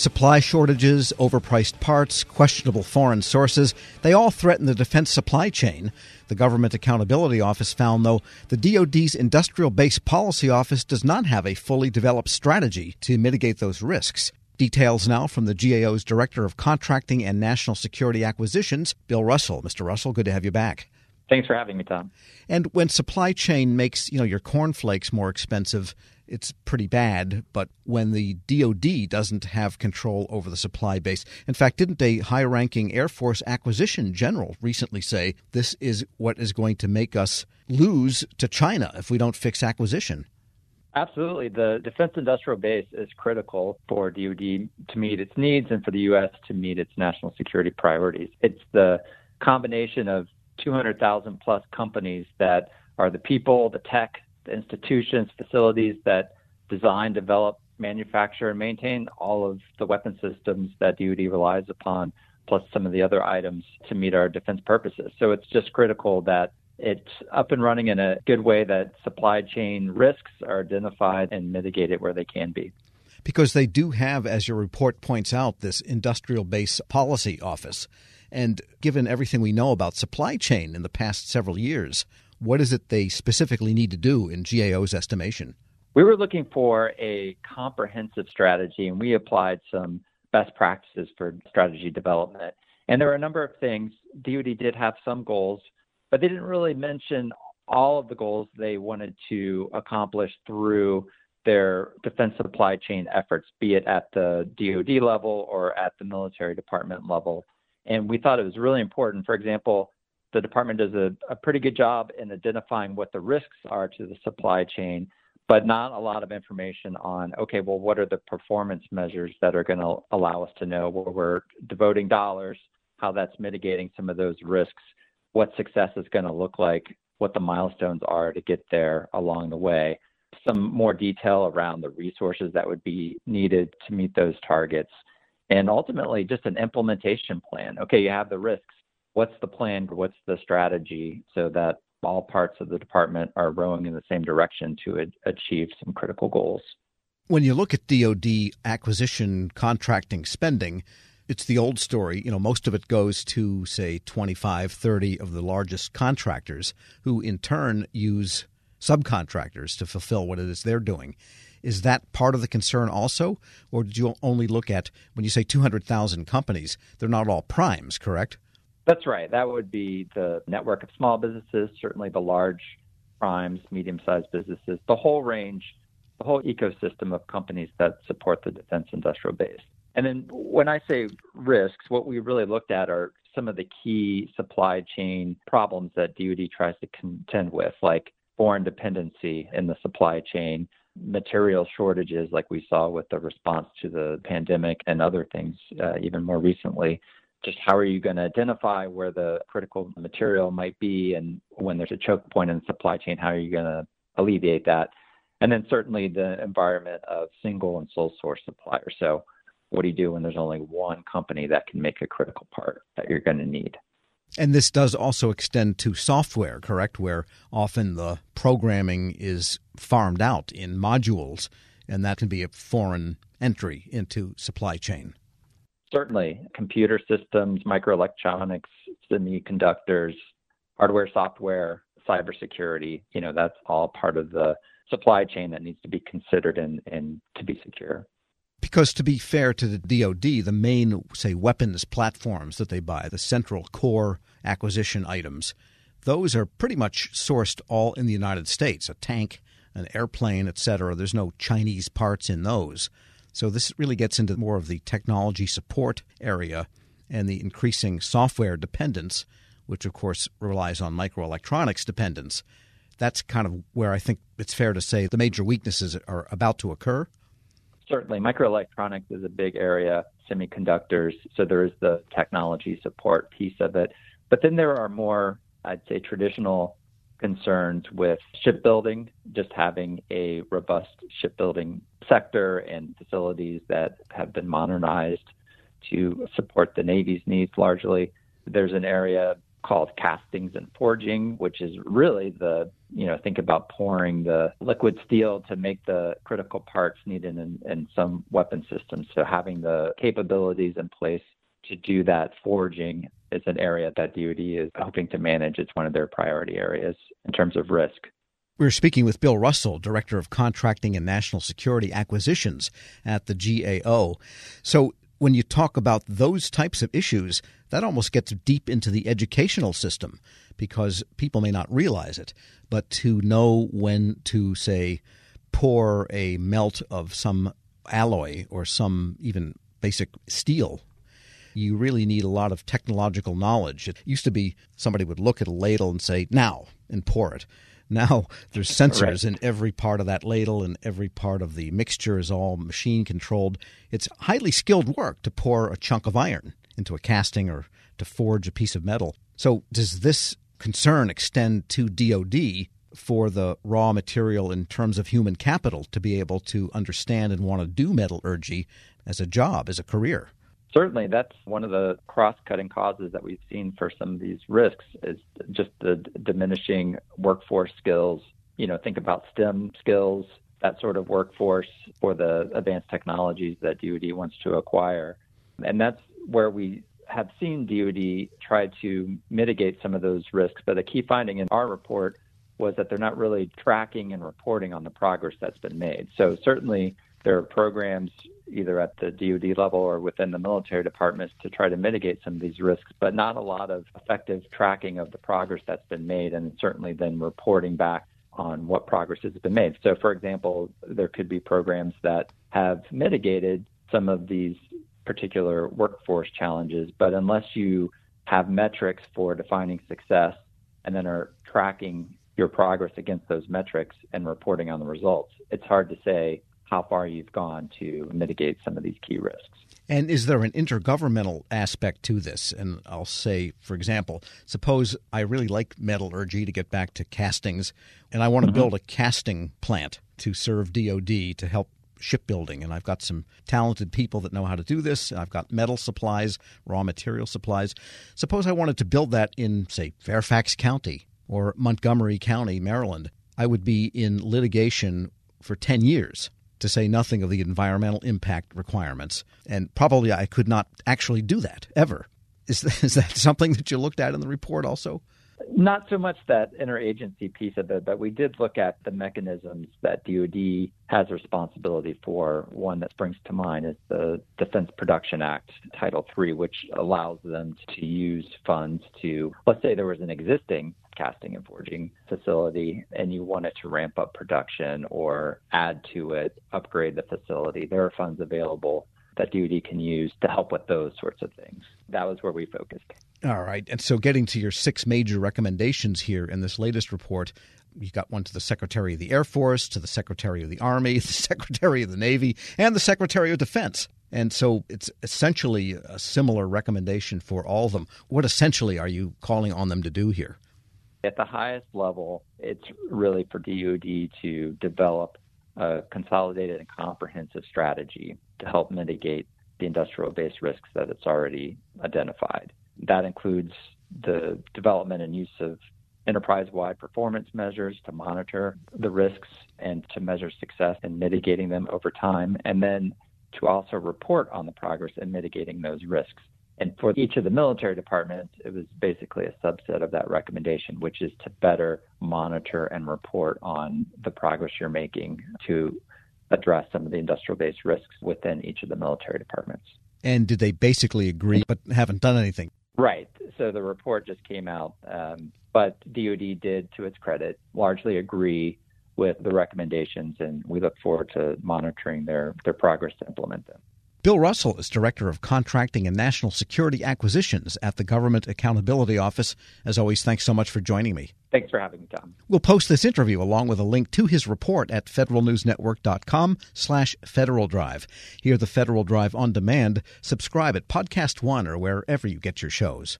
Supply shortages, overpriced parts, questionable foreign sources, they all threaten the defense supply chain. The Government Accountability Office found, though, the DoD's Industrial Base Policy Office does not have a fully developed strategy to mitigate those risks. Details now from the GAO's Director of Contracting and National Security Acquisitions, Bill Russell. Mr. Russell, good to have you back. Thanks for having me, Tom. And when supply chain makes, you know, your cornflakes more expensive, it's pretty bad. But when the DoD doesn't have control over the supply base, in fact, didn't a high-ranking Air Force acquisition general recently say this is what is going to make us lose to China if we don't fix acquisition? Absolutely. The defense industrial base is critical for DoD to meet its needs and for the U.S. to meet its national security priorities. It's the combination of 200,000 plus companies that are the people, the tech, the institutions, facilities that design, develop, manufacture, and maintain all of the weapon systems that DoD relies upon, plus some of the other items to meet our defense purposes. So it's just critical that it's up and running in a good way that supply chain risks are identified and mitigated where they can be. Because they do have, as your report points out, this industrial base policy office. And given everything we know about supply chain in the past several years, what is it they specifically need to do in GAO's estimation? We were looking for a comprehensive strategy, and we applied some best practices for strategy development. And there were a number of things. DoD did have some goals, but they didn't really mention all of the goals they wanted to accomplish through their defense supply chain efforts, be it at the DoD level or at the military department level. And we thought it was really important. For example, the department does a, a pretty good job in identifying what the risks are to the supply chain, but not a lot of information on, okay, well, what are the performance measures that are going to allow us to know where we're devoting dollars, how that's mitigating some of those risks, what success is going to look like, what the milestones are to get there along the way, some more detail around the resources that would be needed to meet those targets and ultimately just an implementation plan. Okay, you have the risks. What's the plan? What's the strategy so that all parts of the department are rowing in the same direction to achieve some critical goals? When you look at DoD acquisition contracting spending, it's the old story. You know, most of it goes to, say, 25, 30 of the largest contractors who in turn use subcontractors to fulfill what it is they're doing. Is that part of the concern also? Or did you only look at, when you say 200,000 companies, they're not all primes, correct? That's right. That would be the network of small businesses, certainly the large primes, medium sized businesses, the whole range, the whole ecosystem of companies that support the defense industrial base. And then when I say risks, what we really looked at are some of the key supply chain problems that DoD tries to contend with, like foreign dependency in the supply chain, material shortages like we saw with the response to the pandemic and other things uh, even more recently just how are you going to identify where the critical material might be and when there's a choke point in the supply chain how are you going to alleviate that and then certainly the environment of single and sole source suppliers so what do you do when there's only one company that can make a critical part that you're going to need and this does also extend to software, correct? Where often the programming is farmed out in modules, and that can be a foreign entry into supply chain. Certainly, computer systems, microelectronics, semiconductors, hardware, software, cybersecurity, you know, that's all part of the supply chain that needs to be considered and, and to be secure. Because to be fair to the DoD, the main, say, weapons platforms that they buy, the central core acquisition items, those are pretty much sourced all in the United States. A tank, an airplane, etc. There's no Chinese parts in those. So this really gets into more of the technology support area and the increasing software dependence, which of course relies on microelectronics dependence. That's kind of where I think it's fair to say the major weaknesses are about to occur. Certainly, microelectronics is a big area, semiconductors. So there is the technology support piece of it. But then there are more, I'd say, traditional concerns with shipbuilding, just having a robust shipbuilding sector and facilities that have been modernized to support the Navy's needs largely. There's an area called castings and forging, which is really the, you know, think about pouring the liquid steel to make the critical parts needed in, in some weapon systems. So having the capabilities in place to do that forging is an area that DoD is hoping to manage. It's one of their priority areas in terms of risk. We're speaking with Bill Russell, Director of Contracting and National Security Acquisitions at the GAO. So, when you talk about those types of issues, that almost gets deep into the educational system because people may not realize it. But to know when to, say, pour a melt of some alloy or some even basic steel you really need a lot of technological knowledge. It used to be somebody would look at a ladle and say, now, and pour it. Now there's sensors right. in every part of that ladle and every part of the mixture is all machine controlled. It's highly skilled work to pour a chunk of iron into a casting or to forge a piece of metal. So does this concern extend to DoD for the raw material in terms of human capital to be able to understand and want to do metallurgy as a job, as a career? Certainly that's one of the cross-cutting causes that we've seen for some of these risks is just the diminishing workforce skills. You know, think about STEM skills, that sort of workforce for the advanced technologies that DoD wants to acquire. And that's where we have seen DoD try to mitigate some of those risks. But a key finding in our report was that they're not really tracking and reporting on the progress that's been made. So certainly there are programs either at the DoD level or within the military departments to try to mitigate some of these risks, but not a lot of effective tracking of the progress that's been made and certainly then reporting back on what progress has been made. So, for example, there could be programs that have mitigated some of these particular workforce challenges, but unless you have metrics for defining success and then are tracking your progress against those metrics and reporting on the results, it's hard to say how far you've gone to mitigate some of these key risks. And is there an intergovernmental aspect to this? And I'll say, for example, suppose I really like metallurgy to get back to castings, and I want to mm-hmm. build a casting plant to serve DoD to help shipbuilding. And I've got some talented people that know how to do this. I've got metal supplies, raw material supplies. Suppose I wanted to build that in, say, Fairfax County or Montgomery County, Maryland. I would be in litigation for 10 years to say nothing of the environmental impact requirements. And probably I could not actually do that ever. Is, is that something that you looked at in the report also? Not so much that interagency piece of it, but we did look at the mechanisms that DoD has responsibility for. One that springs to mind is the Defense Production Act, Title III, which allows them to use funds to, let's say there was an existing casting and forging facility and you wanted to ramp up production or add to it, upgrade the facility. There are funds available that DoD can use to help with those sorts of things. That was where we focused. All right. And so, getting to your six major recommendations here in this latest report, you got one to the Secretary of the Air Force, to the Secretary of the Army, the Secretary of the Navy, and the Secretary of Defense. And so it's essentially a similar recommendation for all of them. What essentially are you calling on them to do here? At the highest level, it's really for DoD to develop a consolidated and comprehensive strategy to help mitigate the industrial based risks that it's already identified. That includes the development and use of enterprise wide performance measures to monitor the risks and to measure success in mitigating them over time, and then to also report on the progress in mitigating those risks. And for each of the military departments, it was basically a subset of that recommendation, which is to better monitor and report on the progress you're making to address some of the industrial based risks within each of the military departments. And did they basically agree but haven't done anything? Right. So the report just came out, um, but DoD did, to its credit, largely agree with the recommendations, and we look forward to monitoring their, their progress to implement them. Bill Russell is Director of Contracting and National Security Acquisitions at the Government Accountability Office. As always, thanks so much for joining me. Thanks for having me, Tom. We'll post this interview along with a link to his report at federalnewsnetwork.com slash Federal Drive. Hear the Federal Drive on demand. Subscribe at Podcast One or wherever you get your shows.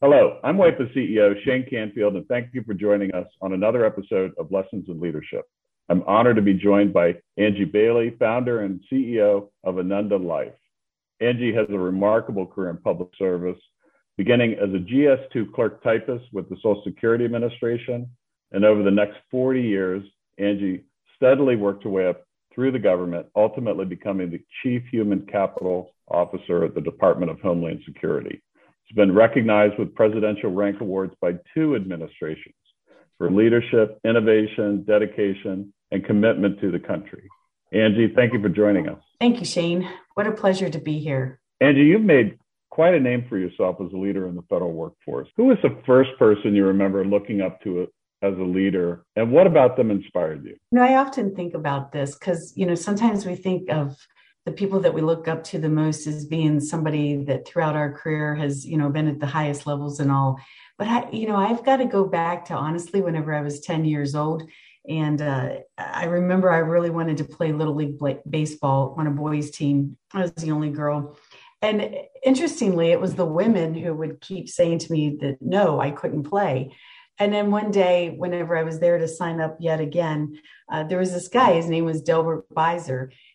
Hello, I'm WIPA CEO Shane Canfield, and thank you for joining us on another episode of Lessons in Leadership. I'm honored to be joined by Angie Bailey, founder and CEO of Ananda Life. Angie has a remarkable career in public service, beginning as a GS2 clerk typist with the Social Security Administration. And over the next 40 years, Angie steadily worked her way up through the government, ultimately becoming the Chief Human Capital Officer at the Department of Homeland Security. She's been recognized with presidential rank awards by two administrations for leadership, innovation, dedication, and commitment to the country. Angie, thank you for joining us. Thank you, Shane. What a pleasure to be here. Angie, you've made quite a name for yourself as a leader in the federal workforce. Who was the first person you remember looking up to as a leader, and what about them inspired you? you know, I often think about this because you know sometimes we think of the people that we look up to the most as being somebody that throughout our career has you know been at the highest levels and all but I, you know i've got to go back to honestly whenever i was 10 years old and uh, i remember i really wanted to play little league baseball on a boys team. I was the only girl. And interestingly it was the women who would keep saying to me that no i couldn't play. And then one day whenever i was there to sign up yet again uh, there was this guy his name was delbert beiser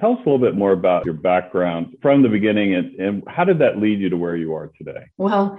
Tell us a little bit more about your background from the beginning and, and how did that lead you to where you are today? Well,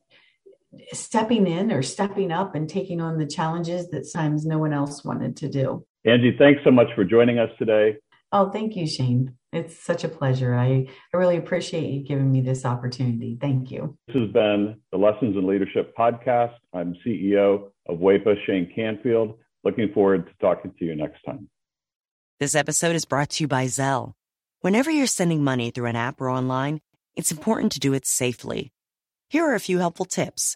stepping in or stepping up and taking on the challenges that sometimes no one else wanted to do. Angie, thanks so much for joining us today. Oh, thank you, Shane. It's such a pleasure. I, I really appreciate you giving me this opportunity. Thank you. This has been the Lessons in Leadership podcast. I'm CEO of WEPA, Shane Canfield. Looking forward to talking to you next time. This episode is brought to you by Zelle. Whenever you're sending money through an app or online, it's important to do it safely. Here are a few helpful tips.